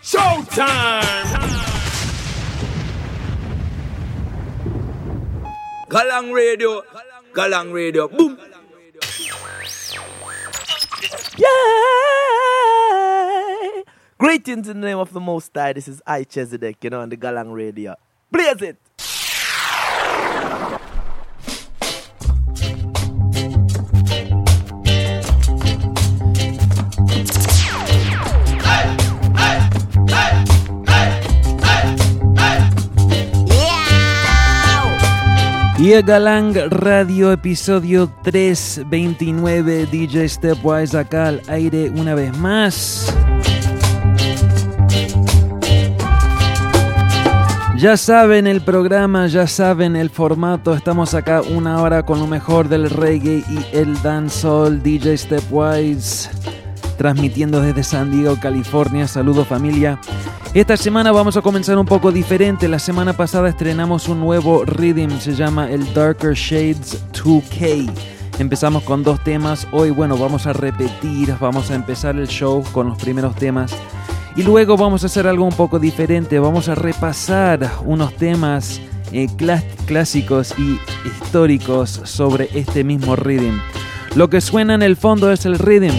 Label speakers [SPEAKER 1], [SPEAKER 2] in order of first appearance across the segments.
[SPEAKER 1] Showtime! Galang Radio, Galang Radio, boom!
[SPEAKER 2] Yay! Greetings in the name of the Most High. This is I Chesedek, you know, on the Galang Radio. Blaze it!
[SPEAKER 3] Galang Radio, episodio 329, DJ Stepwise acá al aire una vez más. Ya saben el programa, ya saben el formato, estamos acá una hora con lo mejor del reggae y el dancehall, DJ Stepwise, transmitiendo desde San Diego, California. Saludos familia. Esta semana vamos a comenzar un poco diferente. La semana pasada estrenamos un nuevo rhythm, se llama el Darker Shades 2K. Empezamos con dos temas, hoy bueno vamos a repetir, vamos a empezar el show con los primeros temas y luego vamos a hacer algo un poco diferente, vamos a repasar unos temas eh, clás- clásicos y históricos sobre este mismo rhythm. Lo que suena en el fondo es el rhythm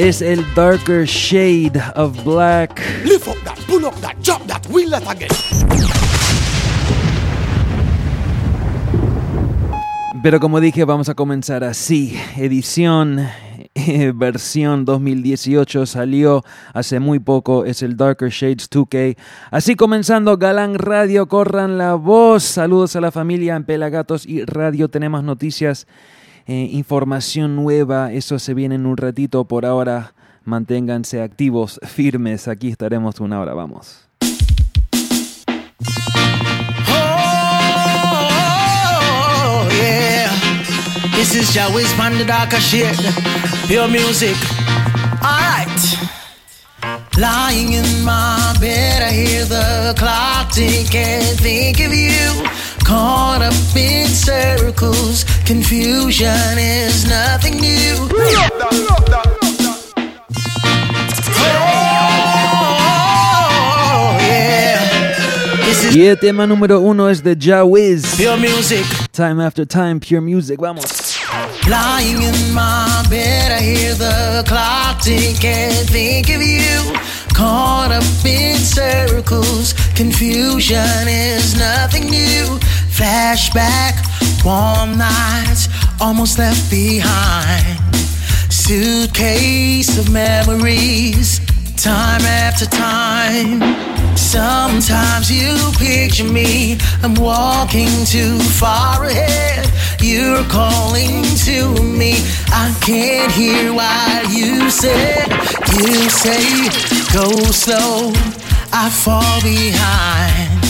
[SPEAKER 3] es el darker shade of black.
[SPEAKER 1] Lift up that, pull up that, drop that, wheel that again.
[SPEAKER 3] Pero como dije, vamos a comenzar así. Edición, eh, versión 2018 salió hace muy poco, es el Darker Shades 2K. Así comenzando Galán Radio, corran la voz. Saludos a la familia en Pelagatos y Radio. Tenemos noticias, eh, información nueva. Eso se viene en un ratito. Por ahora, manténganse activos, firmes. Aquí estaremos una hora. Vamos.
[SPEAKER 4] Oh, music. Alright. Lying in my bed, I hear the of you. Caught up in circles, confusion is nothing new. Yeah. This is
[SPEAKER 3] Y el tema número uno es de Jawiz.
[SPEAKER 4] pure music.
[SPEAKER 3] Time after time, pure music. Vamos.
[SPEAKER 4] Lying in my bed, I hear the clock tick and think of you. Caught up in circles, confusion is nothing new. Flashback, warm nights, almost left behind. Suitcase of memories, time after time. Sometimes you picture me, I'm walking too far ahead. You're calling to me, I can't hear what you say. You say, go slow, I fall behind.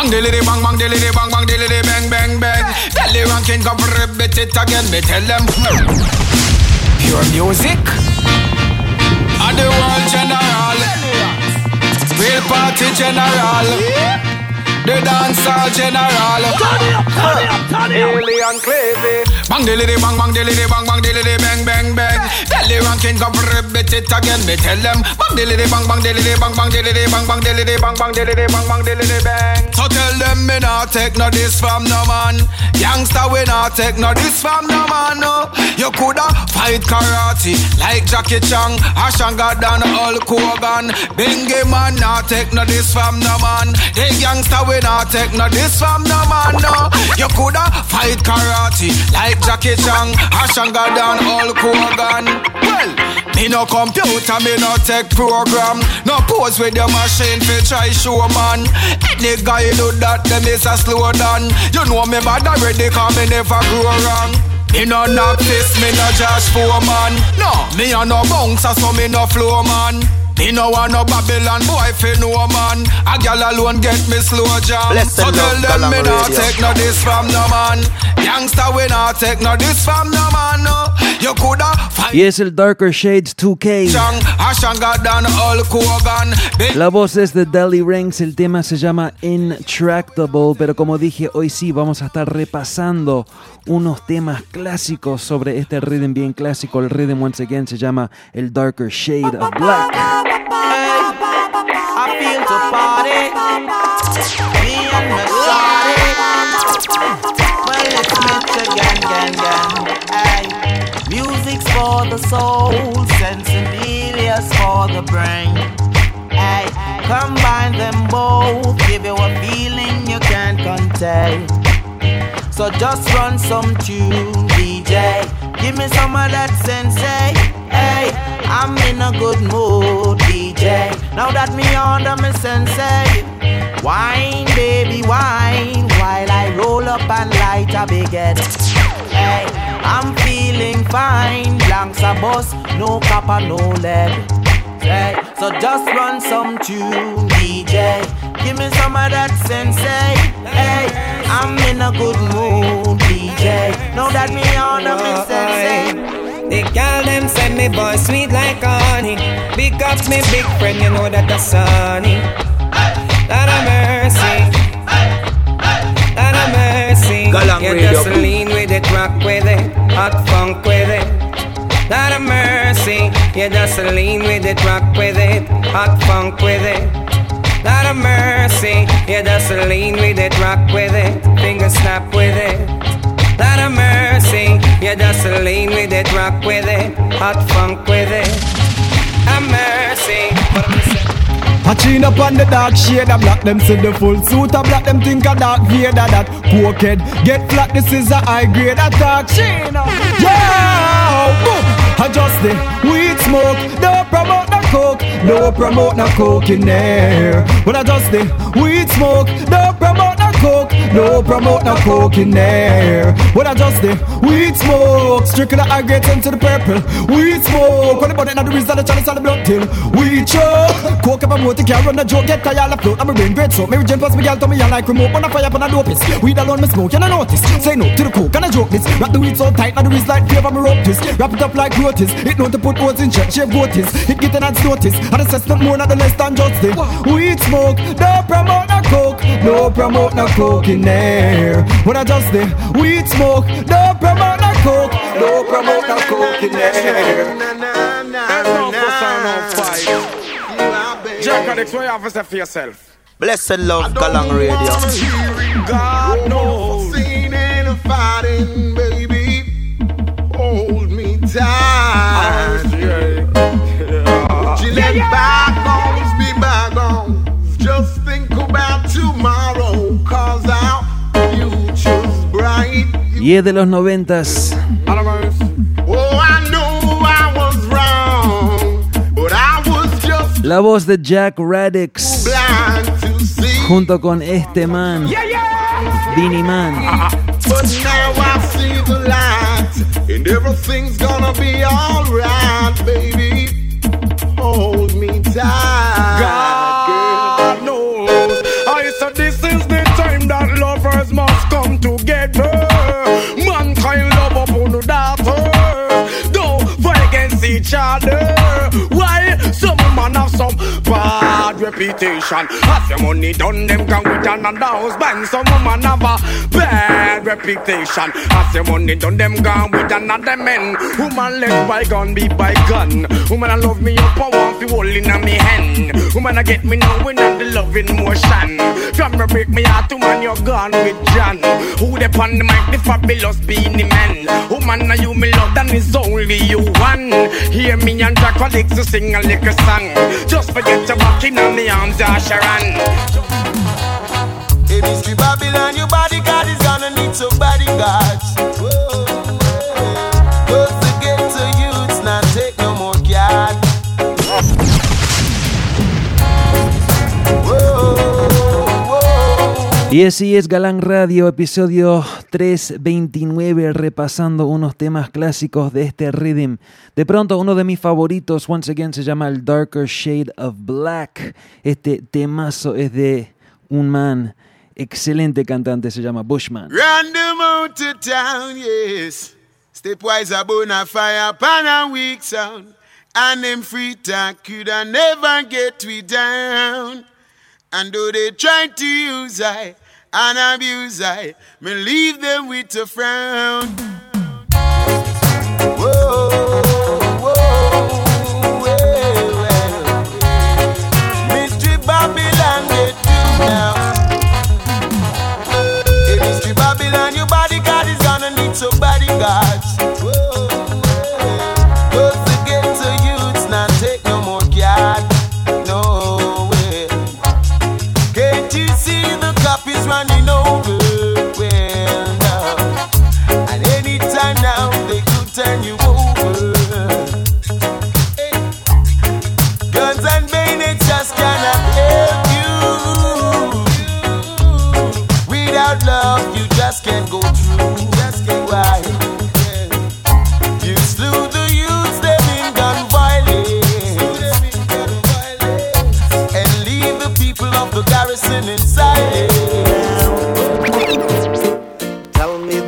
[SPEAKER 5] Bang dilly bang bang dilly bang bang dilly bang bang bang. Tell the ranking come repeat it again. Me tell them. Pure music. And the world general. Real party general. The dancehall general. Alien Clavy. Bang dilly bang bang dilly bang bang dilly bang bang bang. Tell the ranking come repeat it again. Me tell them. Bang dilly bang bang dilly bang bang dilly bang bang dilly bang bang dilly bang bang dilly bang. So tell them me not take no this from no man. Youngster we not take no this from no man. No. You coulda fight karate like Jackie Chan, Ashanga Dan, Hulk Hogan. Bingy man not take no this from no man. The youngster we not take no this from no man. No. You coulda fight karate like Jackie Chan, Ashanga Dan, Hulk Hogan. Well, me no computer, me no tech program. No pose with your machine fi try show man. Any guy do that, them is a slow down. You know me bad already, cause me never grow wrong. Me no knock this, me no Josh Foreman. No, me a no bouncer, so me no flow man.
[SPEAKER 6] Me no want no Babylon boy fi no man. A gal alone get me slow jam.
[SPEAKER 2] Bless
[SPEAKER 6] so tell them me not take no this from no man. Youngster we not take no this from no man. No. You coulda fight
[SPEAKER 3] Y es el Darker Shades 2K.
[SPEAKER 6] strong, a stronger than Hulk Hogan. Big
[SPEAKER 3] La voz es de Deli Ranks, el tema se llama Intractable, pero como dije, hoy sí vamos a estar repasando unos temas clásicos sobre este rhythm bien clásico. El rhythm once again se llama el Darker Shade of Black.
[SPEAKER 2] Music's for the soul, sensibility's for the brain. Combine them both, give you a feeling you can't contain. So just run some tune, DJ. Give me some of that sensei. Hey, I'm in a good mood, DJ. Now that me under me sensei. Wine, baby, wine. While I roll up and light a big head. Hey, I'm feeling fine. Blanks a bus, no copper, no lead. Hey, so just run some tune, DJ. Give me some of that sensei. Hey, I'm in a good mood, DJ. Know that me on a me sensei.
[SPEAKER 7] The girl them send me boy sweet like honey. Big up me big friend, you know that that's sunny. Lot of mercy. Lot of mercy.
[SPEAKER 5] Galang
[SPEAKER 7] you
[SPEAKER 5] Radio.
[SPEAKER 7] just lean with it, rock with it, hot funk with it. Lot of mercy. You just lean with it, rock with it, hot funk with it. Lot of mercy. You just lean with it, rock with it, finger snap with it. Lot of mercy. You just lean with it, rock with it, hot funk with it. Have mercy. I?
[SPEAKER 8] A chin up on the dark shade of black, them see the full suit of black, them think a dark Vader that cokehead get flat, this is a high grade attack. Chin up. Yeah, boom. Adjust the weed smoke, don't promote no coke, don't promote no coke in there. But just the weed smoke, don't promote no coke, don't promote no coke in there. But just the weed smoke, strictly the high into the purple. Weed smoke, when the body not the reason the chalice on the blood till we choke. Coke up a motor, can't run a joke, get tired of float. I'm a brain great so Mary Jane plus girl to me, I like remote, when I fire up on a dope is. Weed alone me smoke, and I notice. Say no to the coke, and I joke this. Wrap the weed so tight, now the wrist like flavor me rope twist. Wrap it up like rotis. It know to put words in check, shave goaties. It get an ad's notice. And assess not more, not the less than just the weed smoke. Don't promote no coke, no promote no coke in there. When I just the weed smoke, don't promote no coke, no promote no coke in there.
[SPEAKER 6] Jack Addicts, what you have to say for yourself?
[SPEAKER 2] Blessed love, Galang Radio.
[SPEAKER 6] God knows.
[SPEAKER 9] Seen and fighting, baby. Hold me tight. Gillette bygones be bygones. Just think about tomorrow, cause our future's bright.
[SPEAKER 3] Y es de los noventas. La voz de Jack Radix junto con este man, Man.
[SPEAKER 9] And everything's gonna be alright, baby. Hold me tight.
[SPEAKER 6] God knows. Ah, I said this is the time that lovers must come together. Mankind love up on the daughter. Don't fight against each other. Man have some bad reputation. As your money done, them come with another husband. Some woman have a bad reputation. As your money done, them gone with another man. Woman let bygone be by gun. Woman I love me up, I want to hold in me hand. Woman I get me now when I'm the loving motion. From me break me heart, woman you're gone with John. Who the on the mic, the fabulous Beenie Man. Woman now you me love, then it's only you one. Hear me and Jack Alex to sing a little song. Just forget your back in on me arms, ah, Asheran.
[SPEAKER 9] Hey, Mr. Babylon, your bodyguard is gonna need some bodyguards.
[SPEAKER 3] Y así es Galán Radio, episodio 329 repasando unos temas clásicos de este rhythm. De pronto uno de mis favoritos, once again, se llama el Darker Shade of Black. Este temazo es de un man, excelente cantante, se llama Bushman.
[SPEAKER 10] Random out to town, yes. Stepwise a bona fire, pan a weak sound. And them free talk could I never get we down. And though they try to use I and abuse I, me leave them with a frown. Whoa, whoa, well,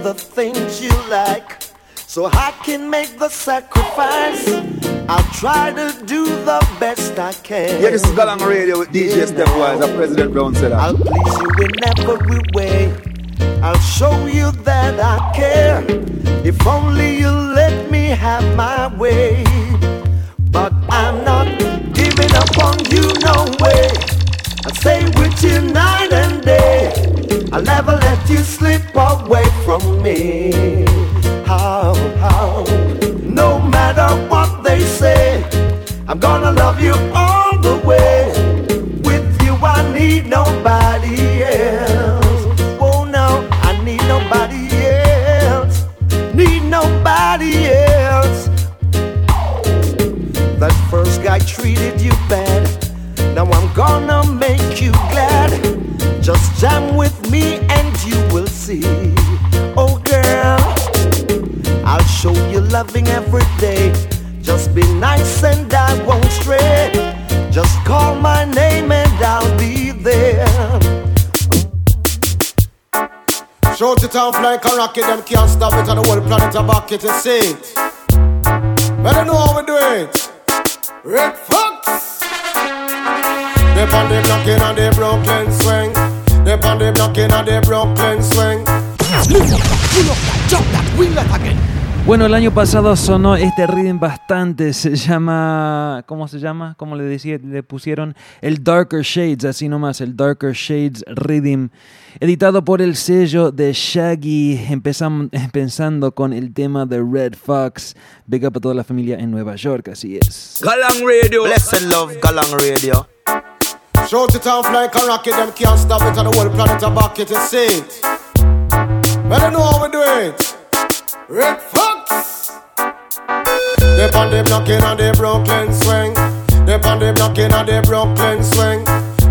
[SPEAKER 10] the
[SPEAKER 2] things you like so I can make the sacrifice. I'll try to do the best I can.
[SPEAKER 1] Yeah, this is Galang Radio with DJ Stepwise and President Brown said
[SPEAKER 2] I'll please you in every way. I'll show you that I care. If only you let me have my way. But I'm not giving up on you, no way. I'll stay with you night. I'll never let you slip away from me. How, how, no matter what they say, I'm gonna love you all the way. With you, I need nobody else. Oh no, I need nobody else. Need nobody else. That first guy treated you bad. Now I'm gonna make you glad. Just jam with see. Oh girl, I'll show you loving every day. Just be nice and I won't stray. Just call my name and I'll be there.
[SPEAKER 10] Shout it off like a rocket, them can't stop it, and the whole planet a back it, you it. Better know how we do it. Red Fox. They on the blocking on the Brooklyn swing. They on the blocking on the Brooklyn swing.
[SPEAKER 3] Bueno, el año pasado sonó este rhythm bastante, se llama, ¿cómo se llama? ¿Cómo le decía? Le pusieron el Darker Shades, así nomás, el Darker Shades Rhythm, editado por el sello de Shaggy, empezam- empezando con el tema de Red Fox, big up a toda la familia en Nueva York, así es.
[SPEAKER 1] Galang Radio.
[SPEAKER 2] Blessed love, Galang Radio.
[SPEAKER 10] Shout it off like a rocket, them can't stop it, and the whole planet a back it, you see it. Better know how we do it. Red Fox. They on the blocking on the Brooklyn swing. They on the blocking on the Brooklyn swing.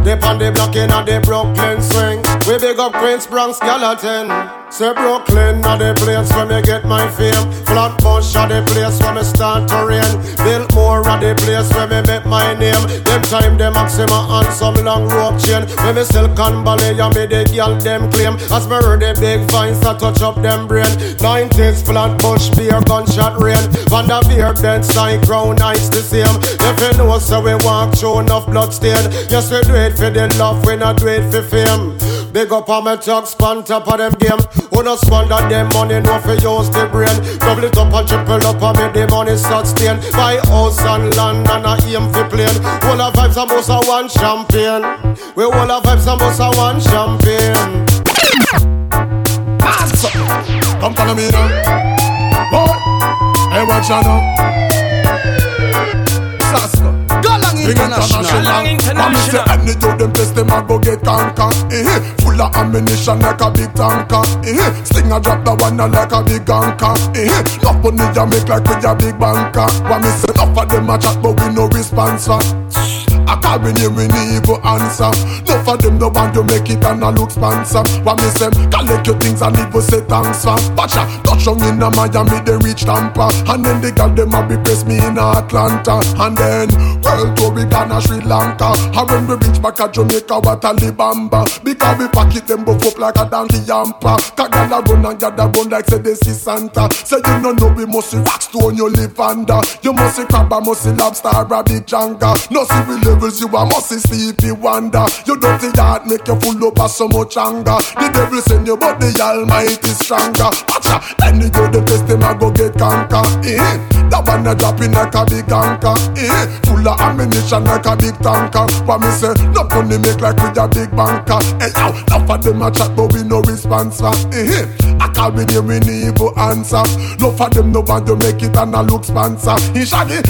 [SPEAKER 10] They on the blocking on the Brooklyn swing. We big up Queens, Bronx, Gallatin. Say Brooklyn, are the place where me get my fame. Flatbush are the place where me start to reign. Biltmore are the place where me make my name. Them time them Maxima and some long rope chain. When me Silicon Valley and me the girl them claim. As me heard the big vines that touch up them brain. 90s Flatbush beer gunshot rain. Van der Veer dead side crown ice the same. If you know so we walk through enough blood stain. Yes we do it for the love, we not do it for fame. Big up on my thugs, pan top of them game. Who no squander them money, no for use the brain. Double it up and triple up and make the money sustain. Buy house and land and a aim for plane. All our vibes and boss are one champagne. We all our vibes and boss are one champagne.
[SPEAKER 11] Come follow me now. Boy, hey, watch out now. Sasco.
[SPEAKER 12] International.
[SPEAKER 7] Galang International.
[SPEAKER 11] Say any do them best them a go get conquer. Eh. Full of ammunition like a big tanker. Eh. Sling a drop the one like a big anchor. Eh. Enough money ya make like with a big banker. What me say enough of them a chat but we no response A call me name need for answer. No for them no want to make it and a look sponsor. What me say? Collect your things and leave say thanks for. Bacha touch on in Miami they reach Tampa, and then they got them a be press me in Atlanta, and then world tour we gonna Sri Lanka. And when we reach back at Jamaica, what a libamba. Because we pack it them buff up like a donkey yampa. Kagala run and gather run like say they see Santa. Say you no know we must see rock stone you live under. You must see crab, must see lobster, rabbit, janga. No see we levels, you a must sleepy wonder. You don't see that make you full up so much anger. The devil send you, but the Almighty stronger. Watcha, then you go the best them a go get conquer. Eh, that one a in like a big anchor. Eh, full of ammunition like a big tanker. What me say? No money make like with a big banker. Hey yo, enough of them a chat, but we no response. Eh, I call them we for answer. No for them no want to make it and a look sponsor. He shaggy,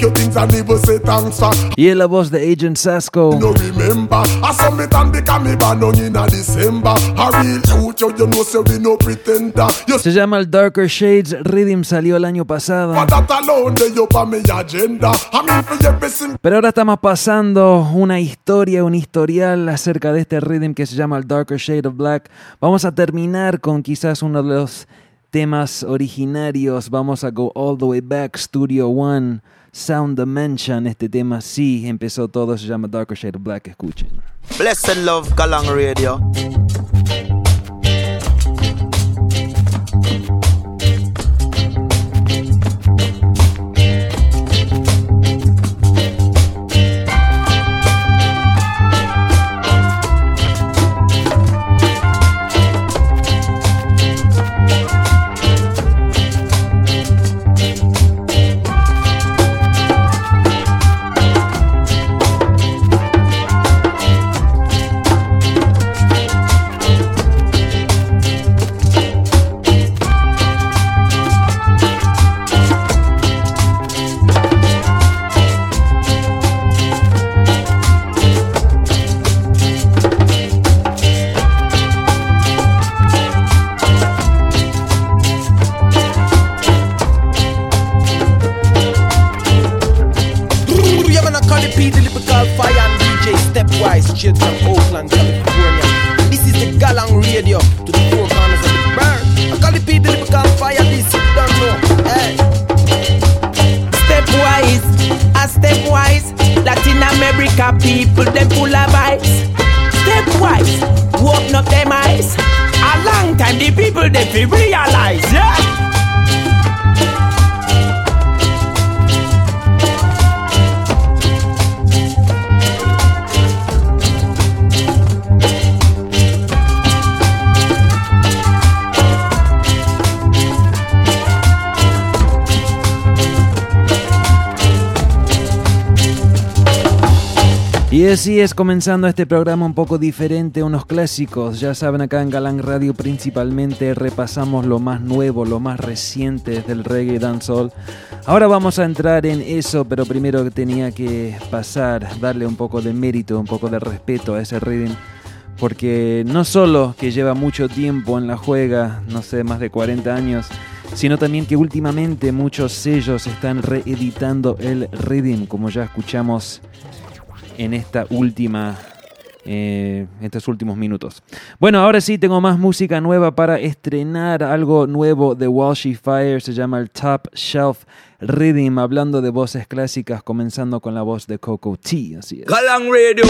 [SPEAKER 11] your things and us say thanks for.
[SPEAKER 3] Y es la voz Agent Sasco.
[SPEAKER 11] No remember, I submit and become me ban on in a December. A real youth, you, you know say we no pretender. You
[SPEAKER 3] Se llama el Darker Shades Rhythm, salió el año pasado. Pero ahora estamos pasando una historia, un historial acerca de este rhythm que se llama el Darker Shade of Black. Vamos a terminar con quizás uno de los temas originarios. Vamos a go all the way back, Studio One, Sound Dimension. Este tema sí empezó todo, se llama Darker Shade of Black. Escuchen.
[SPEAKER 13] Blessed love, Galang Radio.
[SPEAKER 3] Así es comenzando este programa un poco diferente, unos clásicos. Ya saben, acá en Galang Radio principalmente repasamos lo más nuevo, lo más reciente del reggae dancehall. Ahora vamos a entrar en eso, pero primero tenía que pasar, darle un poco de mérito, un poco de respeto a ese rhythm. Porque no solo que lleva mucho tiempo en la juega, no sé, más de 40 años, sino también que últimamente muchos sellos están reeditando el rhythm, como ya escuchamos en esta última eh, estos últimos minutos. Bueno, ahora sí tengo más música nueva para estrenar algo nuevo de Walshy Fire, se llama el Top Shelf Rhythm, hablando de voces clásicas, comenzando con la voz de Coco T, así es.
[SPEAKER 14] Galang Radio.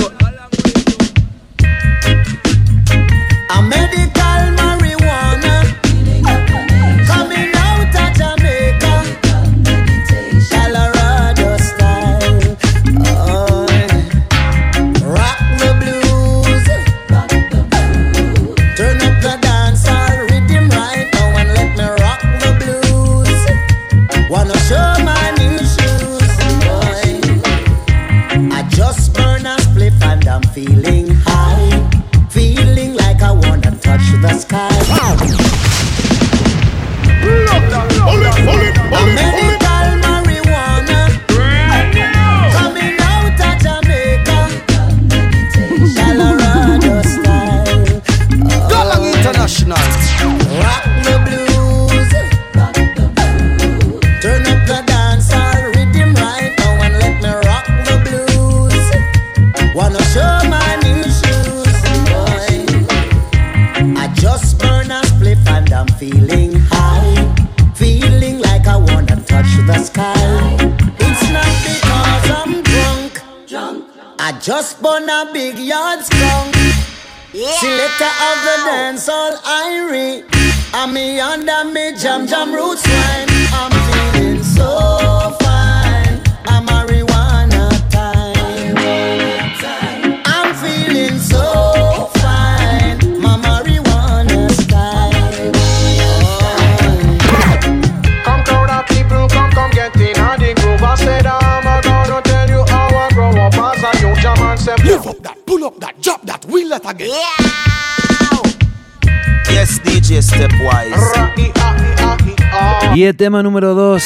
[SPEAKER 3] Tema número 2.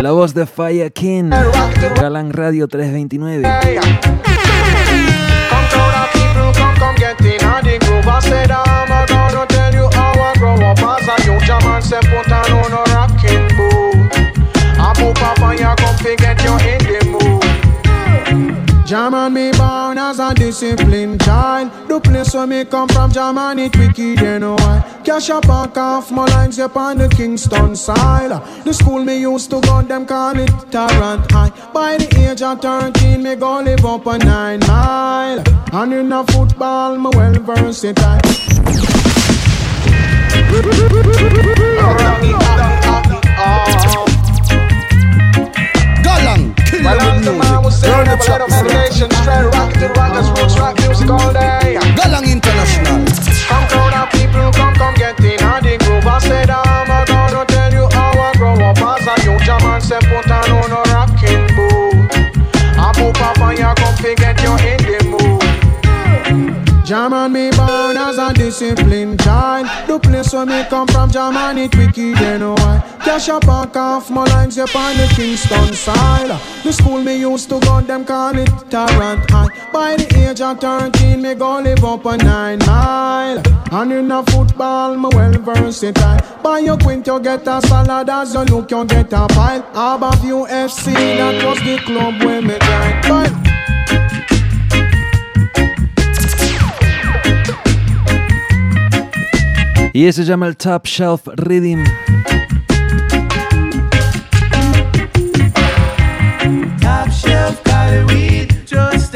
[SPEAKER 3] La voz de Faya King, Galán Radio 329.
[SPEAKER 15] Where me come from, German it wicked, you know why. Cash up and off my lines up on the Kingston side. The school me used to go, them call it Tarrant High. By the age of 13, me go live up a nine mile. And in a football, me well versatile.
[SPEAKER 5] Galang, kill
[SPEAKER 16] Well,
[SPEAKER 5] them
[SPEAKER 16] as the
[SPEAKER 5] with
[SPEAKER 16] man was
[SPEAKER 5] music. Turn the
[SPEAKER 16] never let
[SPEAKER 5] track
[SPEAKER 16] them meditation straight rock to rockers, roots rock music all day.
[SPEAKER 5] Galang International.
[SPEAKER 16] Come crowd of people, come come get in on the groove. I said I'm gonna tell you how I grow up as a young German. Say put on a rocking boot. I pop up and you come fi get you in the mood.
[SPEAKER 15] German me born a disciplined child. The place where me come from, German it wicked, you know why. Cash up and off my lines up on the Kingston side. The school me used to go, them call it Tarrant High. By the age of 13, me go live up a nine mile. And in a football, me well versatile. Buy your quint, you get a salad. As you look, you get a pile. Above UFC, that was the club where me joined.
[SPEAKER 3] Y ese se llama el Top Shelf Rhythm.
[SPEAKER 17] Top shelf cali weed, just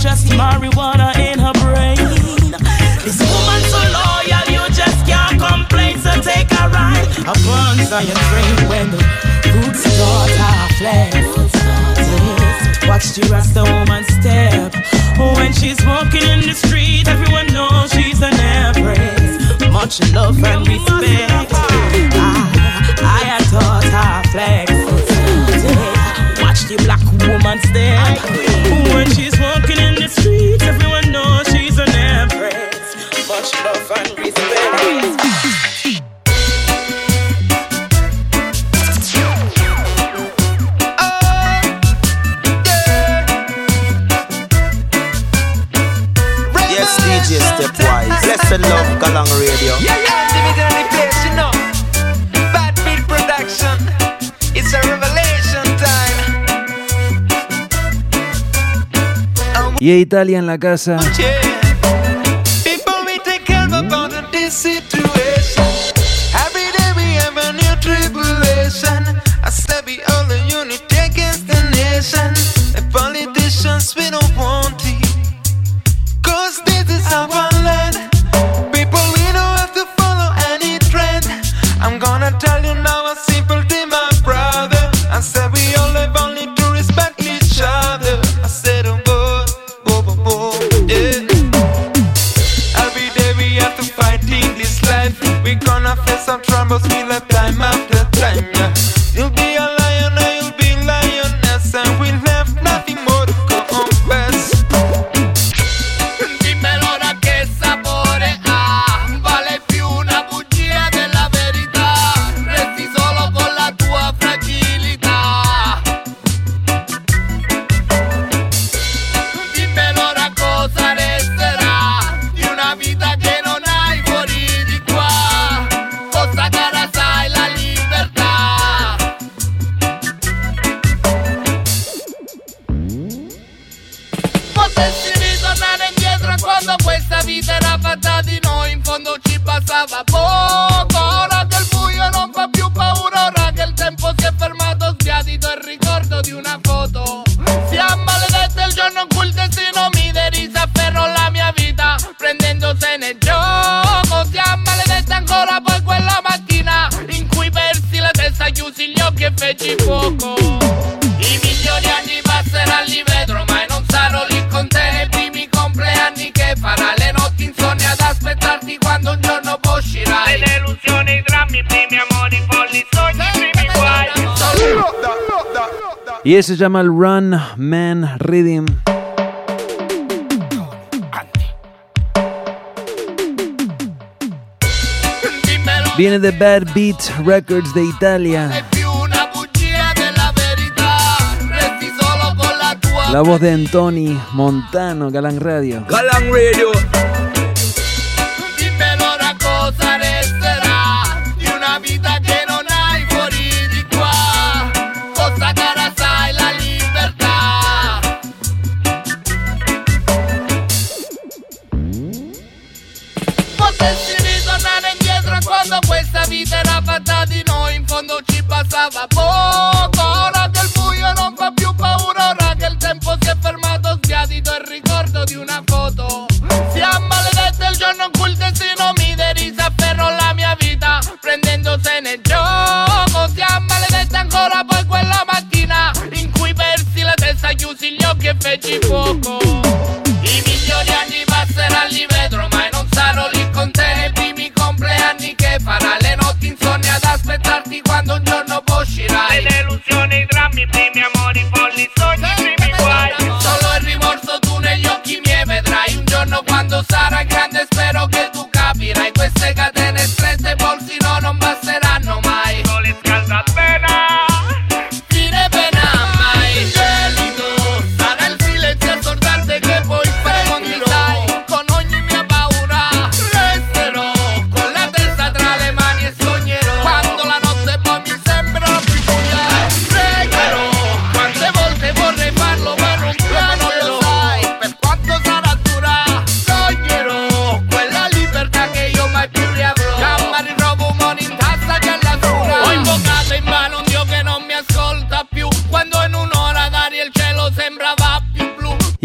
[SPEAKER 17] just marijuana in
[SPEAKER 18] her brain. This woman so loyal, you just can't complain, so take a ride upon Zion train when the roots start our flags. Watch the Rasta woman step. Oh, when she's walking in the street, everyone knows she's an empress. Much love and respect. Ah, I, I taught her flex. Watch the black woman step. Oh, when she's walking much love and respect.
[SPEAKER 2] Yes, DJ Stepwise, Bless and Love Galang Radio.
[SPEAKER 19] Yeah, yeah. Give me the only place you know. Bad Beat Production. It's a revelation time.
[SPEAKER 3] Yeah, Italia en la casa.
[SPEAKER 19] Yeah.
[SPEAKER 3] se llama el Run Man Rhythm. Viene de Bad Beat Records de Italia.
[SPEAKER 20] La
[SPEAKER 3] voz de Anthony Montano, Galán Radio.
[SPEAKER 1] Galán Radio.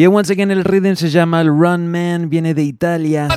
[SPEAKER 3] Yeah, once again, el rhythm se llama el Run Man, viene de Italia.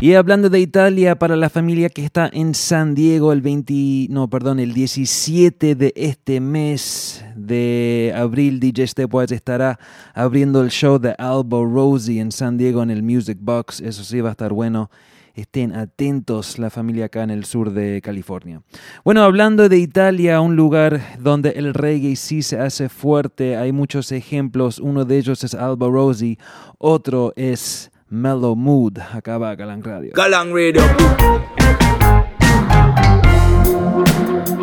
[SPEAKER 3] Y hablando de Italia, para la familia que está en San Diego el 20, no, perdón, el 17 de este mes de abril, DJ Stepwatch estará abriendo el show de Albo Rosie en San Diego en el Music Box. Eso sí va a estar bueno. Estén atentos la familia acá en el sur de California. Bueno, hablando de Italia, un lugar donde el reggae sí se hace fuerte, hay muchos ejemplos. Uno de ellos es Alba Rosie, otro es Mellow Mood. Acá va Galang Radio.
[SPEAKER 1] Galang Radio.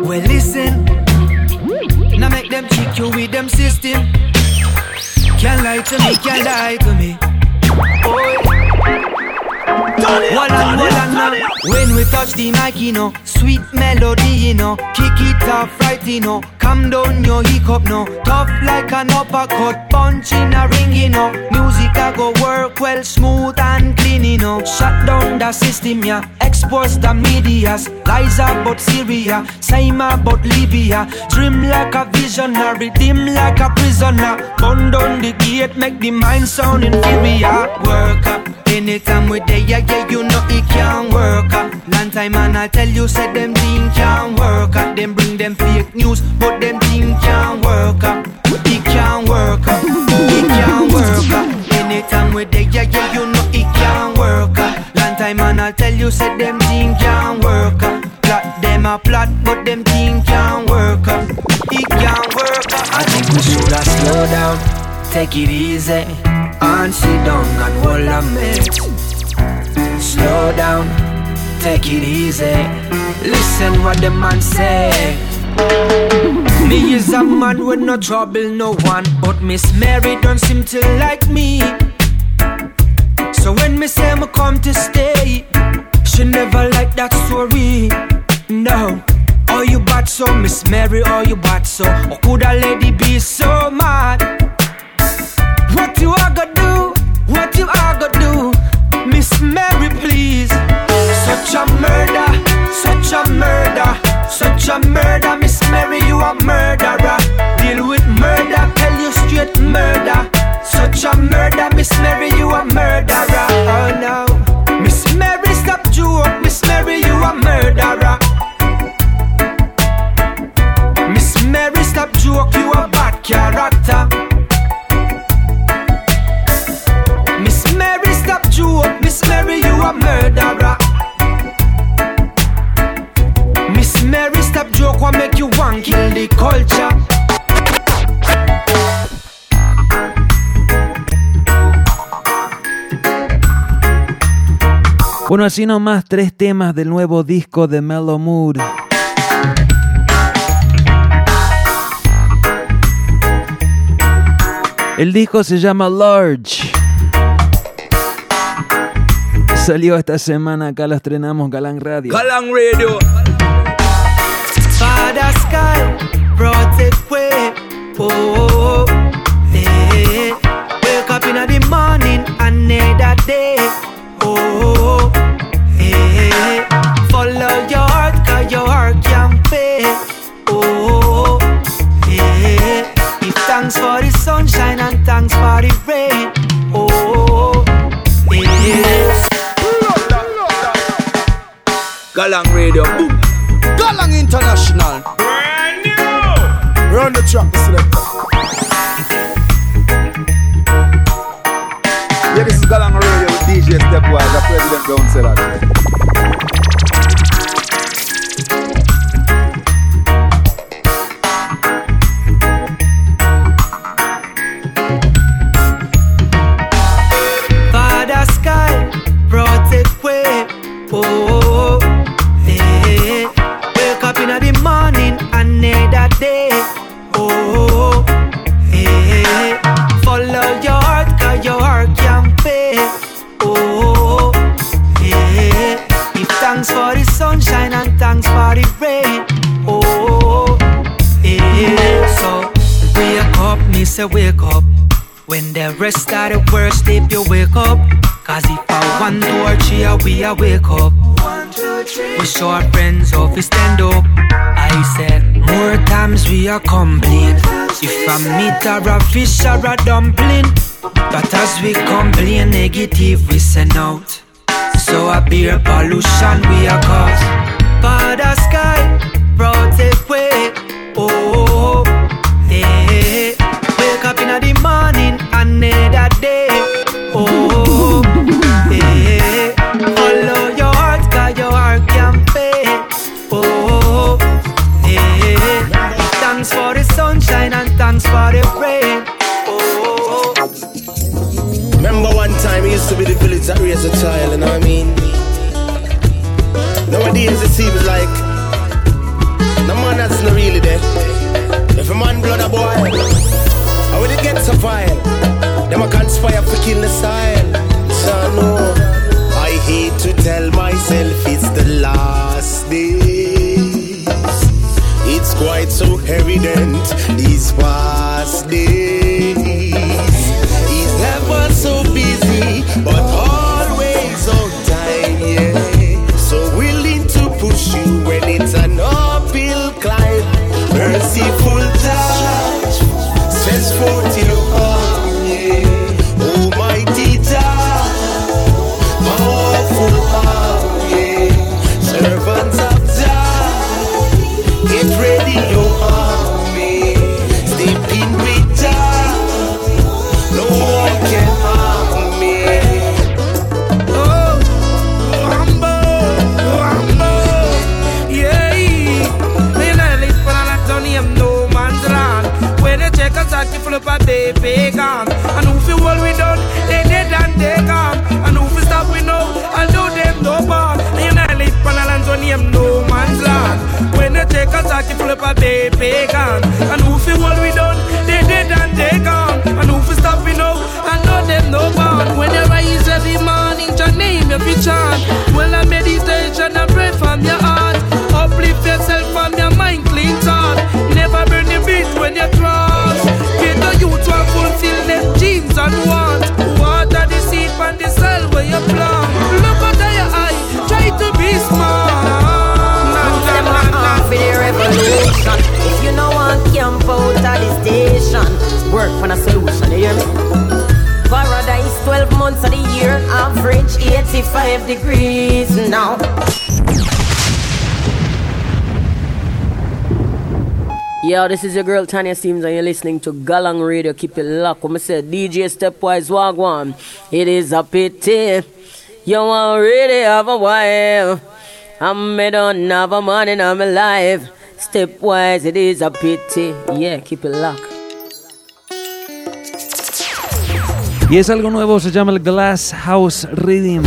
[SPEAKER 21] Well, listen. Now make them you with them system. Can't lie to me, can't lie to me. We touch the mic, you know, sweet melody, you know, kick it off right, you know, calm down your hiccup, no, tough like an uppercut, punch in a ring, you know, music I go work well, smooth and clean, you know, shut down the system, yeah, expose the medias, lies about Syria, same about Libya, dream like a visionary, dim like a prisoner, burn down the gate, make the mind sound inferior, work up. Anytime we there, yeah, yeah, you know it can't work. Uh. Long time and I tell you, said them thing can't work. Uh. Them bring them fake news, but them thing can't work. Uh. It can't work. Uh. It can't work. Uh. Anytime we there, yeah, yeah, you know it can't work. Uh. Long time and I tell you, said them thing can't work. Uh. Plot them a plot, but them thing can't work. Uh. It can't work. Uh. I think we shoulda slow down, take it easy. And sit down and hold a mess. Slow down, take it easy. Listen what the man say. Me is a man with no trouble, no one. But Miss Mary don't seem to like me. So when me say me come to stay, she never like that story. No. Oh, you bad so, Miss Mary, oh, you bad so. Or could a lady be so mad? What you are gonna do? What you are gonna do? Miss Mary, please. Such a murder, such a murder, such a murder. Miss Mary, you a murderer. Deal with murder, tell you straight murder. Such a murder, Miss Mary, you a murderer. Oh no, Miss Mary, stop joke. Miss Mary, you a murderer. Miss Mary, stop. You a bad character.
[SPEAKER 3] Bueno, así nomás tres temas del nuevo disco de Mellow Mood. El disco se llama Large. Salió esta semana, acá lo estrenamos Galang Radio.
[SPEAKER 1] Galang Radio.
[SPEAKER 21] Father Sky, protect way. Oh, the rain. Oh, yes.
[SPEAKER 1] Galang Radio. Boom.
[SPEAKER 10] Galang International.
[SPEAKER 1] Brand new.
[SPEAKER 10] Run the track, selector.
[SPEAKER 22] Yeah, this is Galang Radio with DJ Stepwise, the president don't say that.
[SPEAKER 21] Morning, another day. Oh, hey. Follow your heart, cause your heart can pay. Oh, hey. Give thanks for the sunshine and thanks for the rain. Oh, hey. So, wake up, me say wake up. When the rest of the world sleep, you wake up. Cause if I want to three, uh, we a wake up. We show our friends how we stand up. I said, more times we are complete. If I meet or a fish or a dumpling. But as we complain negative, we send out. So I bear pollution we are cause. Father sky, protect way. Oh,
[SPEAKER 12] used to be the village that raised a child, you know what I mean? Nowadays it seems like no man that's not really there. If a man blood a boy, and when it gets a fire, them a conspire for kill the style. So no, I hate to tell myself it's the last days. It's quite so evident these past days. So busy, but always on time, yeah. So willing to push you when it's an uphill climb. Merciful
[SPEAKER 23] 85 degrees now. Yo, this is your girl Tanya Stephens, and you're listening to Galang Radio. Keep it locked. When I say DJ Stepwise Wagwan, it is a pity. You already have a wife. I'm me don't have a man in my life. Stepwise, it is a pity. Yeah, keep it locked.
[SPEAKER 3] Y es algo nuevo, se llama House Reading.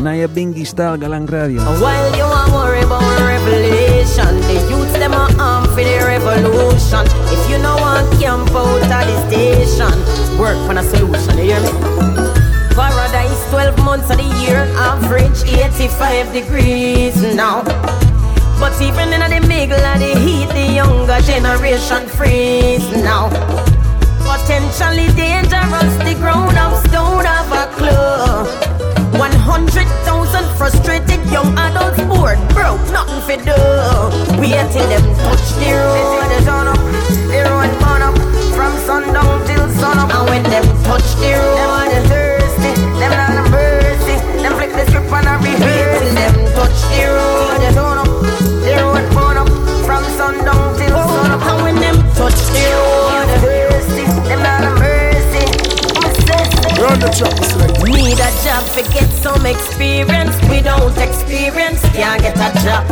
[SPEAKER 3] Naya Bingy Style, Galang Radio.
[SPEAKER 23] Oh, While you are worried about revelation, the youths them are armed for the revolution. If you know one camp out of the station, work for a solution. You hear me? Paradise 12 months of the year, average 85 degrees now. But even in the middle of the heat, the younger generation freeze now. Potentially dangerous, the grown ups don't have a clue. 100,000 frustrated young adults bored, broke, nothing for do. Wait till them touch the road, they turn up, the road burn up from sundown till sunup. And when them touch the road, they thirsty, them not no mercy. Them flip the script and a rehearse till them touch the road, they turn up, the road burn up from sundown till sunup. And when them touch the road,
[SPEAKER 11] Run the track, select.
[SPEAKER 23] Need a job to get some experience. Without experience, can't get a job.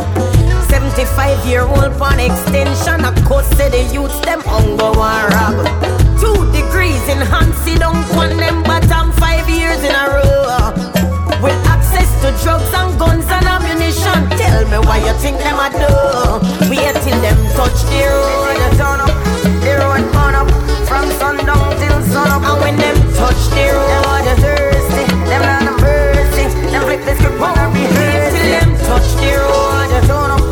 [SPEAKER 23] 75 year old on extension. A course to the youths, them hunger and rob. Two degrees in sit down on them bottom five years in a row. With access to drugs and guns and ammunition. Tell me why you think them a do. Wait till them touch the road. Road burn up. From sundown till sunup. And when them touch the road, they thirsty. Them not no mercy. Them flip the script on a rehearse. Till them touch the road, they turn up.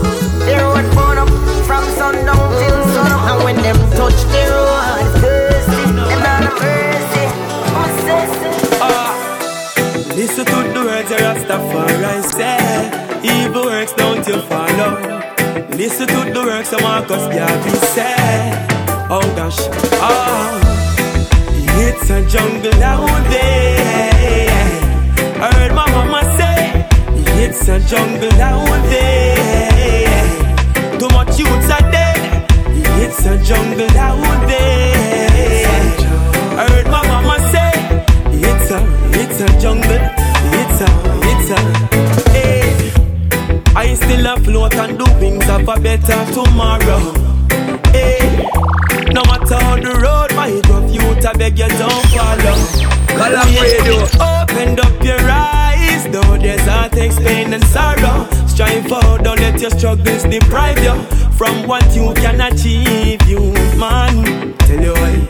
[SPEAKER 23] The road burn up. From sundown till sunup. And when them touch the road, thirsty. Them not no mercy.
[SPEAKER 24] Listen to the words of Rastafari say Evil works don't you follow Listen to the works of Marcus Garvey say Oh gosh, oh. It's a jungle out there. Heard my mama say it's a jungle out there. Afloat and do things of a better tomorrow. Hey. No matter how the road might rough, youth I beg you don't follow.
[SPEAKER 5] Galang Radio.
[SPEAKER 24] Open up your eyes, though there's heartache, pain and sorrow. Strive for, don't let your struggles deprive you from what you can achieve, you man. Tell you why.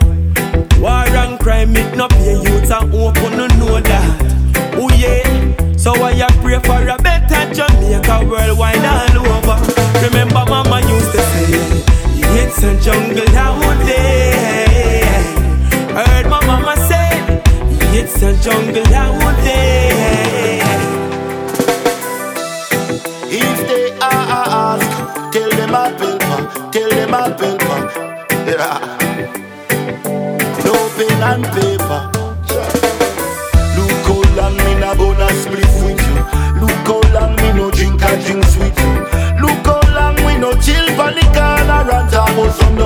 [SPEAKER 24] War and crime, it not pay youth and open no know that. Oh yeah. So I pray for a better Jamaica worldwide all over. Remember, Mama used to say, it's a jungle out there. Heard my mama say, it's a jungle out there.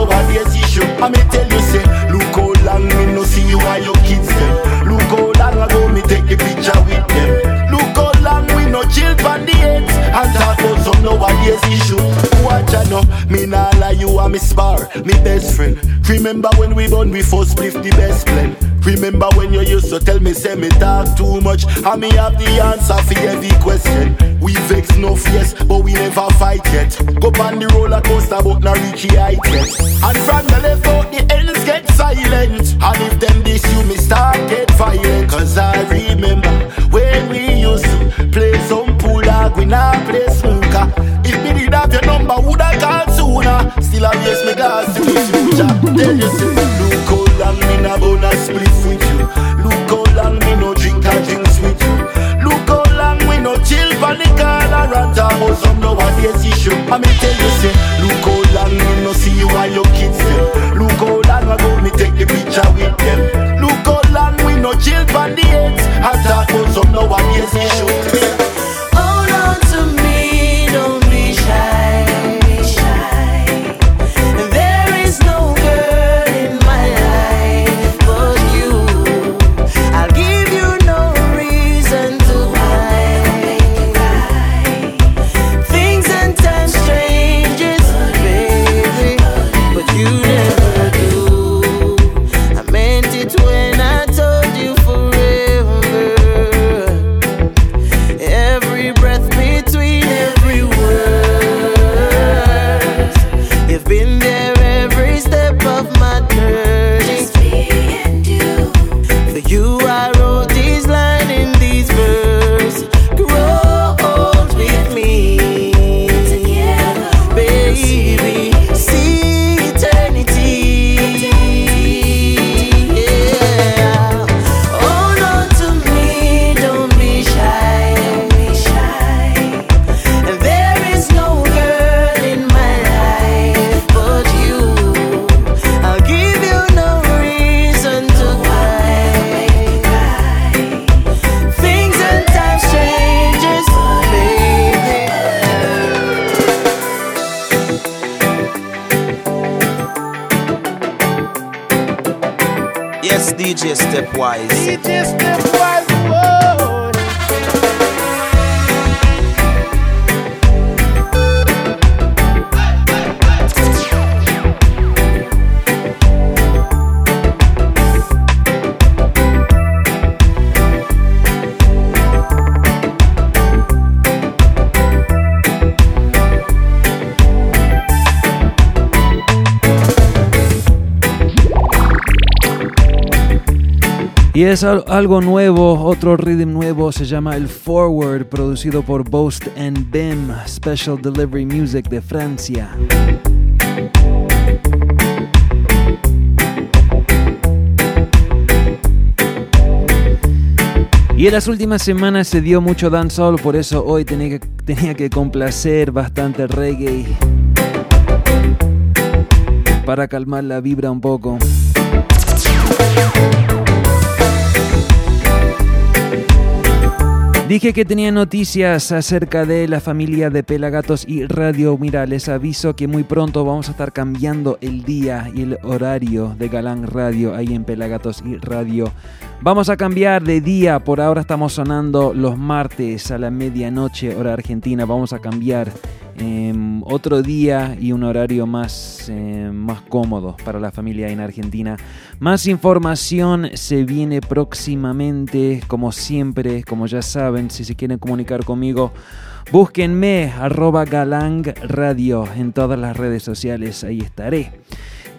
[SPEAKER 9] Some nowadays issue. I me tell you say, look how long me no see you and your kids them. Look how long ago me take the picture with them. Look how long we no chill pon the ends and talk about some nowadays issue. Watch I know, me nah lie you are me spar, me best friend. Remember when we done we first split the best plan. Remember when you used to tell me say me talk too much and me have the answer for every question. We vex no yes, but we never fight yet. Go on the roller coaster but not reach the height yet. And from the left out the ends get silent.
[SPEAKER 25] DJ Stepwise.
[SPEAKER 20] DJ Stepwise,
[SPEAKER 3] Y es al- algo nuevo, otro rhythm nuevo, se llama el Forward, producido por Boast and Bim, Special Delivery Music de Francia. Y en las últimas semanas se dio mucho dancehall, por eso hoy tenía que, tenía que complacer bastante reggae para calmar la vibra un poco. Dije que tenía noticias acerca de la familia de Pelagatos y Radio. Mira, les aviso que muy pronto vamos a estar cambiando el día y el horario de Galán Radio ahí en Pelagatos y Radio. Vamos a cambiar de día, por ahora estamos sonando los martes a la medianoche hora argentina. Vamos a cambiar em, otro día y un horario más, em, más cómodo para la familia en Argentina. Más información se viene próximamente, como siempre, como ya saben, si se quieren comunicar conmigo. Búsquenme arroba en todas las redes sociales, ahí estaré.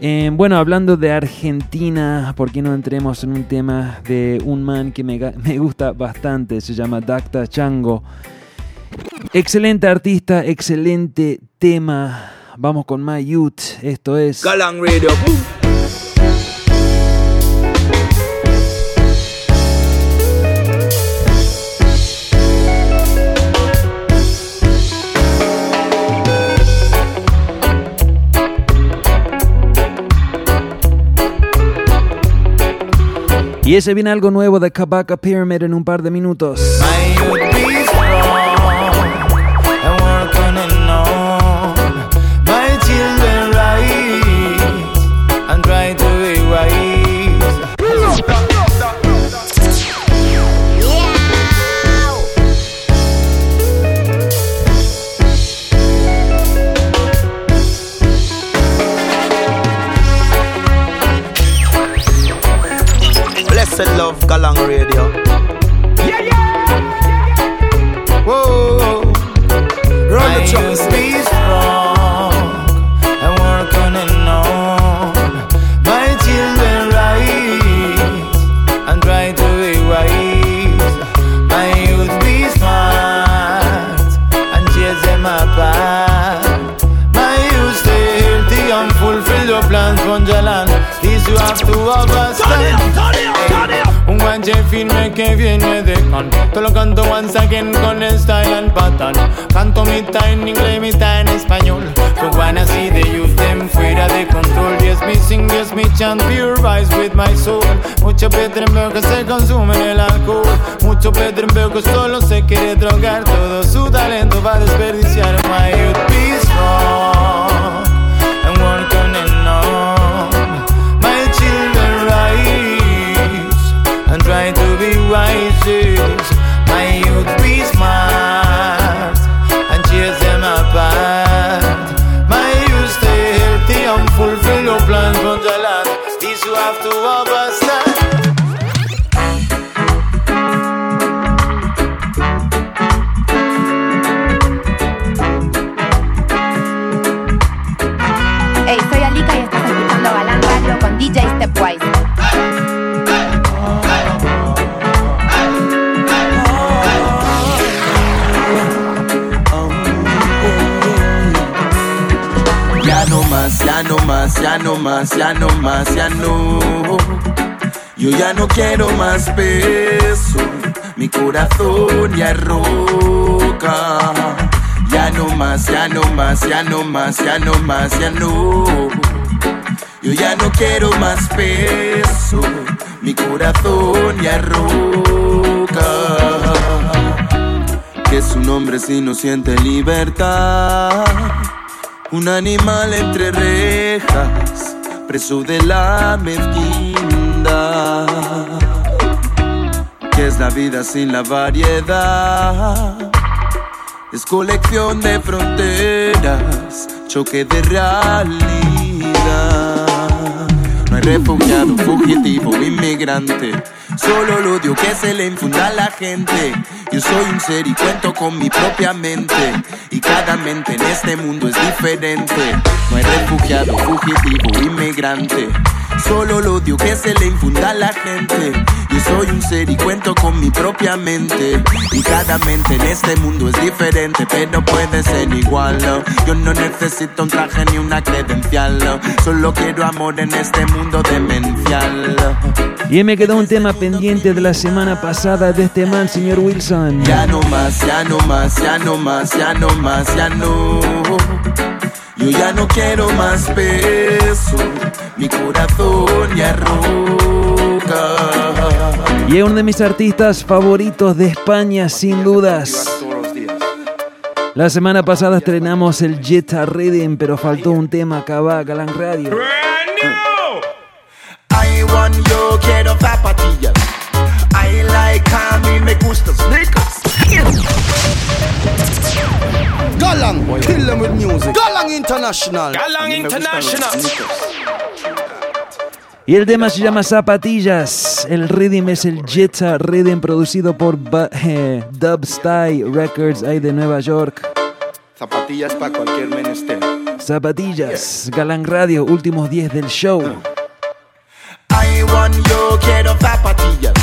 [SPEAKER 3] Eh, bueno, hablando de Argentina, ¿por qué no entremos en un tema de un man que me, me gusta bastante? Se llama Dacta Chango. Excelente artista, excelente tema. Vamos con My Youth. Esto es.
[SPEAKER 5] Galang Radio.
[SPEAKER 3] Y ese viene algo nuevo de Kabaka Pyramid en un par de minutos.
[SPEAKER 20] be strong once again con el style and pattern Canto mitad en inglés, mitad en español. But when I see the youth, them fuera de control. Yes, me sing, yes, me chant, pure vibes with my soul. Mucho veo que se consume el alcohol. Mucho veo que solo se quiere drogar. Todo su talento va a desperdiciar My youth, be strong
[SPEAKER 25] mi corazón ya roca. Ya no más, ya no más, ya no más, ya no más, ya no. Yo ya no quiero más peso, mi corazón ya roca. Que su nombre si no siente libertad. Un animal entre rejas, preso de la mezquindad. Que es la vida sin la variedad. Es colección de fronteras, choque de realidad. No hay refugiado, fugitivo, inmigrante. Solo el odio que se le infunda a la gente. Yo soy un ser y cuento con mi propia mente. Y cada mente en este mundo es diferente. No hay refugiado, fugitivo, inmigrante. Solo el odio que se le infunda a la gente. Yo soy un ser y cuento con mi propia mente. Y cada mente en este mundo es diferente, pero puede ser igual. Yo no necesito un traje ni una credencial. Solo quiero amor en este mundo demencial.
[SPEAKER 3] Y me quedó un tema pendiente de la semana pasada de este man, señor Wilson.
[SPEAKER 25] Ya no más, ya no más, ya no más, ya no más, ya no. Yo ya no quiero más peso, mi corazón ya roca.
[SPEAKER 3] Y es uno de mis artistas favoritos de España, sin dudas. La semana pasada estrenamos el Jetta Rhythm, pero faltó un tema acá va, Galán Radio.
[SPEAKER 26] I want yo quiero zapatillas. I like a mí me gustan sneakers.
[SPEAKER 25] Galang, kill them with music. Galang International.
[SPEAKER 5] Galang International.
[SPEAKER 3] Y el tema se llama Zapatillas. El rhythm es el Jetta Rhythm producido por eh, Dubstyle Records ahí de Nueva York.
[SPEAKER 13] Zapatillas para cualquier menester.
[SPEAKER 3] Zapatillas, Galán Radio, últimos 10 del show.
[SPEAKER 26] I want yo quiero zapatillas.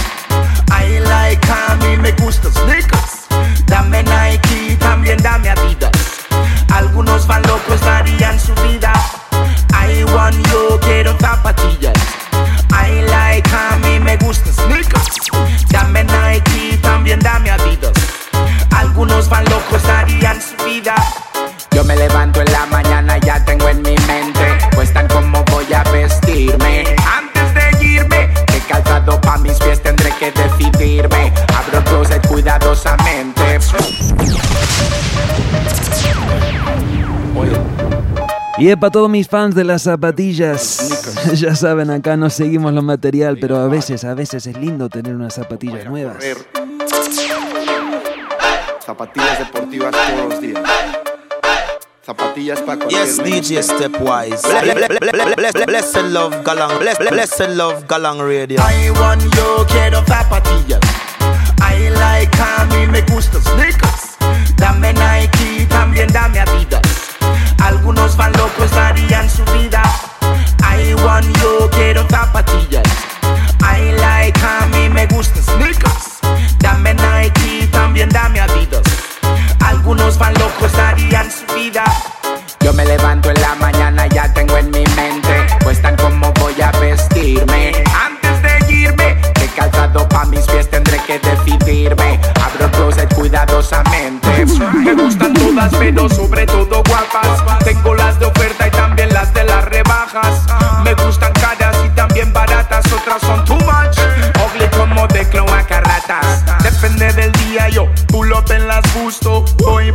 [SPEAKER 26] I like a mí me gustan sneakers. Dame Nike, también dame Adidas. Algunos van locos, darían su vida. I want yo quiero zapatillas. I like a mí me gustan sneakers. Dame Nike, también dame Adidas. Algunos van locos, darían su vida.
[SPEAKER 27] Yo me levanto en la mañana, ya tengo en mi mente, pues tan como voy a vestirme.
[SPEAKER 26] Antes de irme,
[SPEAKER 27] qué calzado pa' mis pies tendré que decidirme. Abro el closet cuidadosamente.
[SPEAKER 3] Y es para todos mis fans de las zapatillas. ya saben, acá no seguimos lo material, pero a veces, a veces es lindo tener unas zapatillas nuevas.
[SPEAKER 13] Zapatillas deportivas todos los días. Zapatillas para cualquier
[SPEAKER 25] Yes, DJ. Stepwise. Ble- ble- ble- ble- ble- Blessed love Galang. Bless- Blessed love Galang Radio.
[SPEAKER 26] I want yo quiero zapatillas. I like a mí me gustan sneakers. Dame Nike, también dame Adidas. Algunos van locos, darían su vida. I want yo quiero zapatillas. I like a mí me gustan sneakers. Dame Nike, también dame Adidas. Algunos van locos, darían su vida.
[SPEAKER 27] Yo me levanto en la mañana, ya tengo en mi mente, pues tan como voy a vestirme.
[SPEAKER 26] Antes de irme,
[SPEAKER 27] qué calzado pa' mis pies tendré que decidirme. Abro el closet cuidadosamente.
[SPEAKER 26] Todas, pero sobre todo guapas. Tengo las de oferta y también las de las rebajas. Me gustan caras y también baratas, otras son too much. Ugly como de cloaca ratas. Depende del día, yo pull up en las gusto.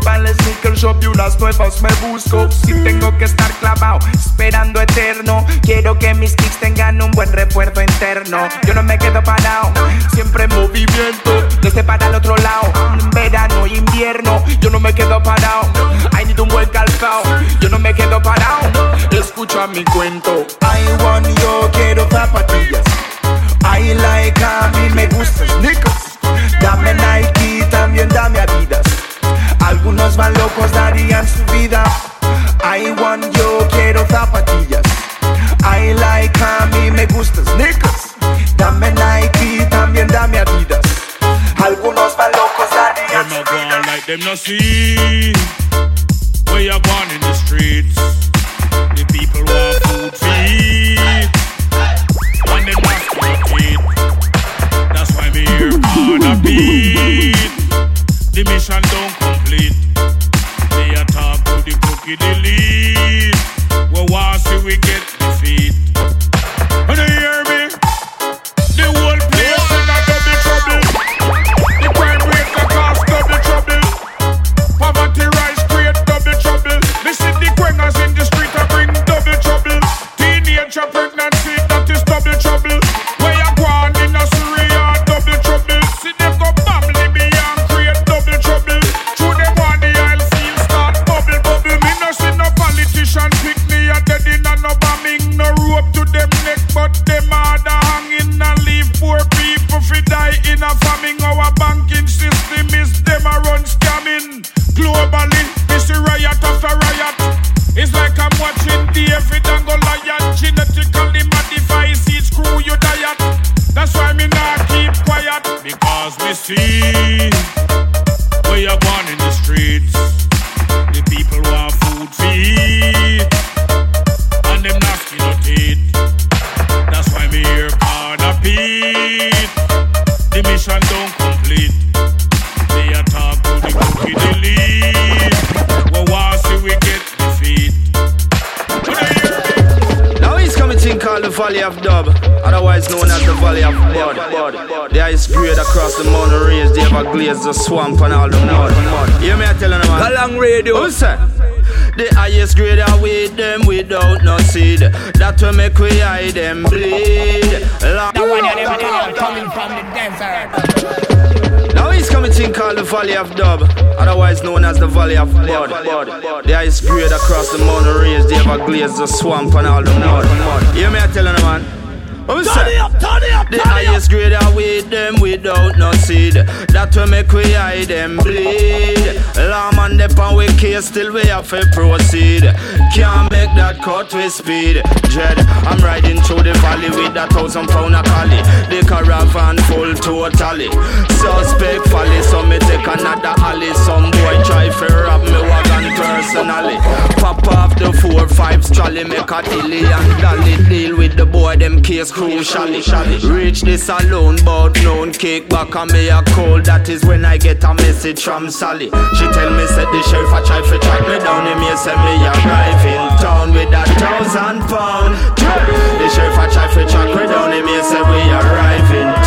[SPEAKER 26] Para el shop y unas nuevas me busco. Si tengo que estar clavado, esperando eterno. Quiero que mis kicks tengan un buen recuerdo interno. Yo no me quedo parado, siempre en movimiento. Desde para el otro lado, verano y invierno. Yo no me quedo parado, I need un buen calzado. Yo no me quedo parado, escucha mi cuento. I want yo quiero zapatillas. Algunos van locos, darían su vida. I want yo quiero zapatillas. I like a mí me gustan sneakers. Dame Nike, también dame Adidas. Algunos van locos, darían
[SPEAKER 28] Them a go on like them no see Where you gone in the streets The people want food to eat And them have to eat That's why me here on a beat The mission the lead. We want see we get defeat
[SPEAKER 29] range, the Everglades, the swamp, and all the mud. Hear me, I tell you, man.
[SPEAKER 1] Galang Radio.
[SPEAKER 29] Who say? The highest grade are with them without no seed. That will make we hide them bleed. Lord.
[SPEAKER 20] coming from the desert.
[SPEAKER 29] Now he's coming to called the Valley of Dub, otherwise known as the Valley of Bud. The highest grade across the mountain range, the Everglades, the swamp, and all the mud. Hear me, I tell you, man. What we
[SPEAKER 20] Turn it up, turn it up,
[SPEAKER 29] The
[SPEAKER 20] turn up.
[SPEAKER 29] highest grade are with them without no seed. That will make we hide them bleed. Lamb and the pan we case still we have to proceed. Can't make that cut with speed. Dread, I'm riding through the valley with a thousand pound a collie. The caravan full totally. Suspect folly, so me take another alley. Some boy try to rob me wagon personally. Pop off the four five trolley, make a dilly and dolly. Deal with the boy, them case crucially. Reach this alone, but known kick back on me a call. That is when I get a message from Sally. She tell me said the sheriff a try to track me down. Him here say me arrive in town with a thousand pound. The sheriff a try to track me down. Him here say we arrive in town.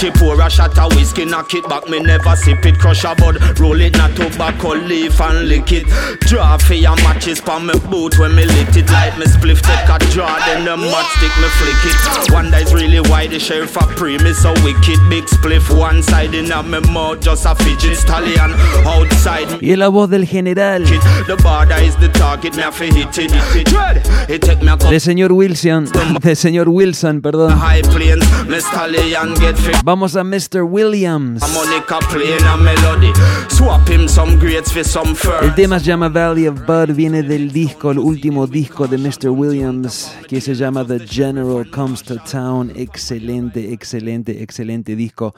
[SPEAKER 29] She pour a shot of whiskey, knock it back, me never sip it, crush a bud, roll it, not tobacco leaf and lick it. Draw for your matches pa me boot when me lit it, like me spliff take a draw, then the matchstick me flick it. Wonder is really why the sheriff a pre me so wicked, big spliff one side in a me mouth, just a fidget stallion outside.
[SPEAKER 3] Y la voz del general.
[SPEAKER 29] The border is the target, me have hit it, it. Take me a
[SPEAKER 3] De señor Wilson, de señor Wilson, perdón.
[SPEAKER 29] high planes, me stallion get fit.
[SPEAKER 3] Vamos a Mr. Williams. El tema se llama Valley of Bud, viene del disco, el último disco de Mr. Williams, que se llama The General Comes to Town. Excelente, excelente, excelente disco.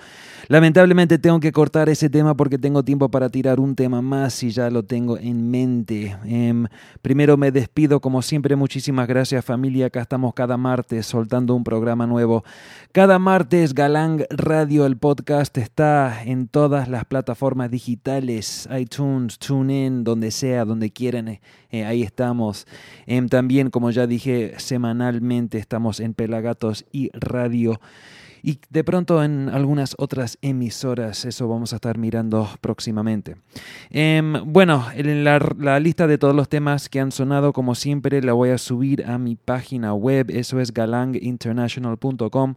[SPEAKER 3] Lamentablemente tengo que cortar ese tema porque tengo tiempo para tirar un tema más y ya lo tengo en mente. Em, primero me despido, como siempre, muchísimas gracias familia. Acá estamos cada martes soltando un programa nuevo. Cada martes Galang Radio, el podcast está en todas las plataformas digitales, iTunes, TuneIn, donde sea, donde quieran, eh, eh, ahí estamos. Em, también, como ya dije, semanalmente estamos en Pelagatos y Radio. Y de pronto en algunas otras emisoras, eso vamos a estar mirando próximamente. Em, bueno, en la, la lista de todos los temas que han sonado, como siempre, la voy a subir a mi página web, eso es galanginternational.com.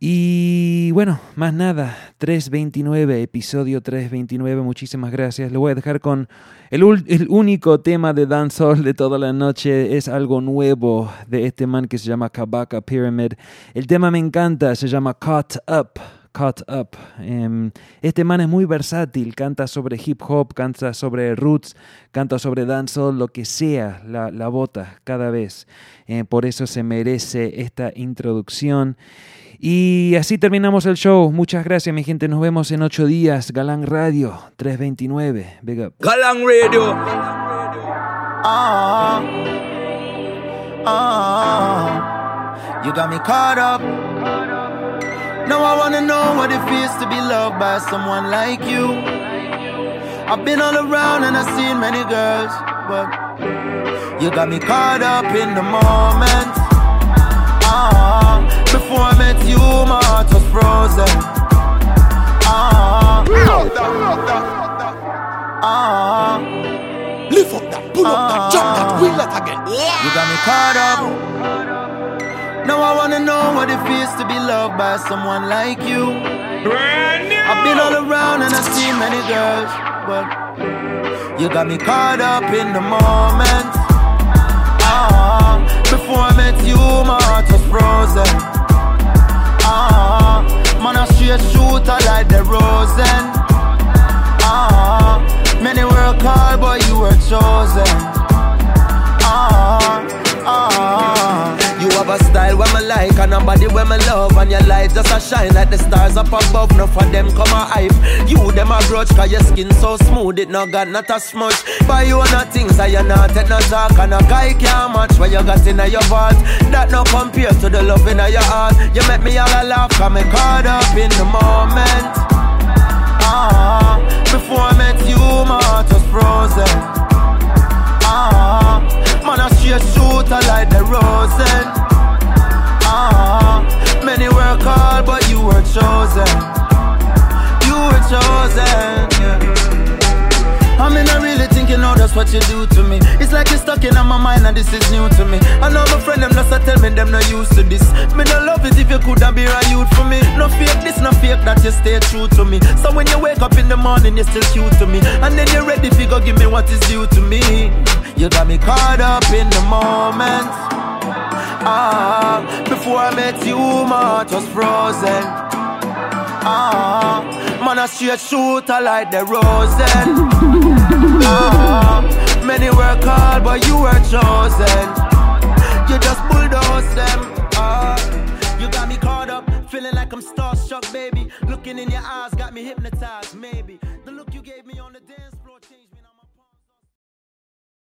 [SPEAKER 3] Y bueno, más nada, 329, episodio 329, muchísimas gracias. Lo voy a dejar con el, el único tema de dancehall de toda la noche, es algo nuevo de este man que se llama Kabaka Pyramid. El tema me encanta, se llama Caught Up. Caught Up. Em, este man es muy versátil, canta sobre hip hop, canta sobre roots, canta sobre dancehall, lo que sea, la, la bota cada vez. Eh, por eso se merece esta introducción. Y así terminamos el show. Muchas gracias, mi gente. Nos vemos en ocho días. Galán Radio 329. Big up.
[SPEAKER 1] Galang Radio.
[SPEAKER 2] Ah, ah, you got me caught up. Now I wanna know what it feels to be loved by someone like you. I've been all around and I've seen many girls, but you got me caught up in the moment. Ah, before I met you, my heart was frozen. Ah, ah.
[SPEAKER 10] Lift up that, pull up that, jump that, wheel that again.
[SPEAKER 2] You got me caught up. Now I wanna know what it feels to be loved by someone like you. Brand new. I've been all around and I've seen many girls, but you got me caught up in the moment. Ah, before I met you, my heart was frozen. Man, a straight shooter like the Rosen. Ah, many work hard, but you were chosen. Ah, ah. A style where me like and a body where me love And your light just a shine like the stars up above. No for them come a hype. You them a grudge cause your skin so smooth It no got not a smudge Buy you on things that you not take no talk And a guy can't match what you got in your vault. That no compare to the love in your heart. You make me all a laugh cause me caught up in the moment. Ah, before I met you my heart was frozen. Ah, man a straight shooter Many were called, but you were chosen. You were chosen. Yeah. I mean, I really think you oh, know that's what you do to me. It's like you're stuck in my mind and this is new to me. I know my friend them just tell me them not used to this. Me no love it if you couldn't be right youth for me. No fake this, no fake that you stay true to me. So when you wake up in the morning, you're still cute to me. And then you're ready, figure give me what is due to me. You got me caught up in the moment. Ah, before I met you, my heart was frozen. Ah, man, a straight shooter like the Rosen. Ah, many work hard, but you were chosen. You just bulldoze them. Ah, you got me caught up, feeling like I'm starstruck, baby. Looking in your eyes, got me hypnotized, maybe.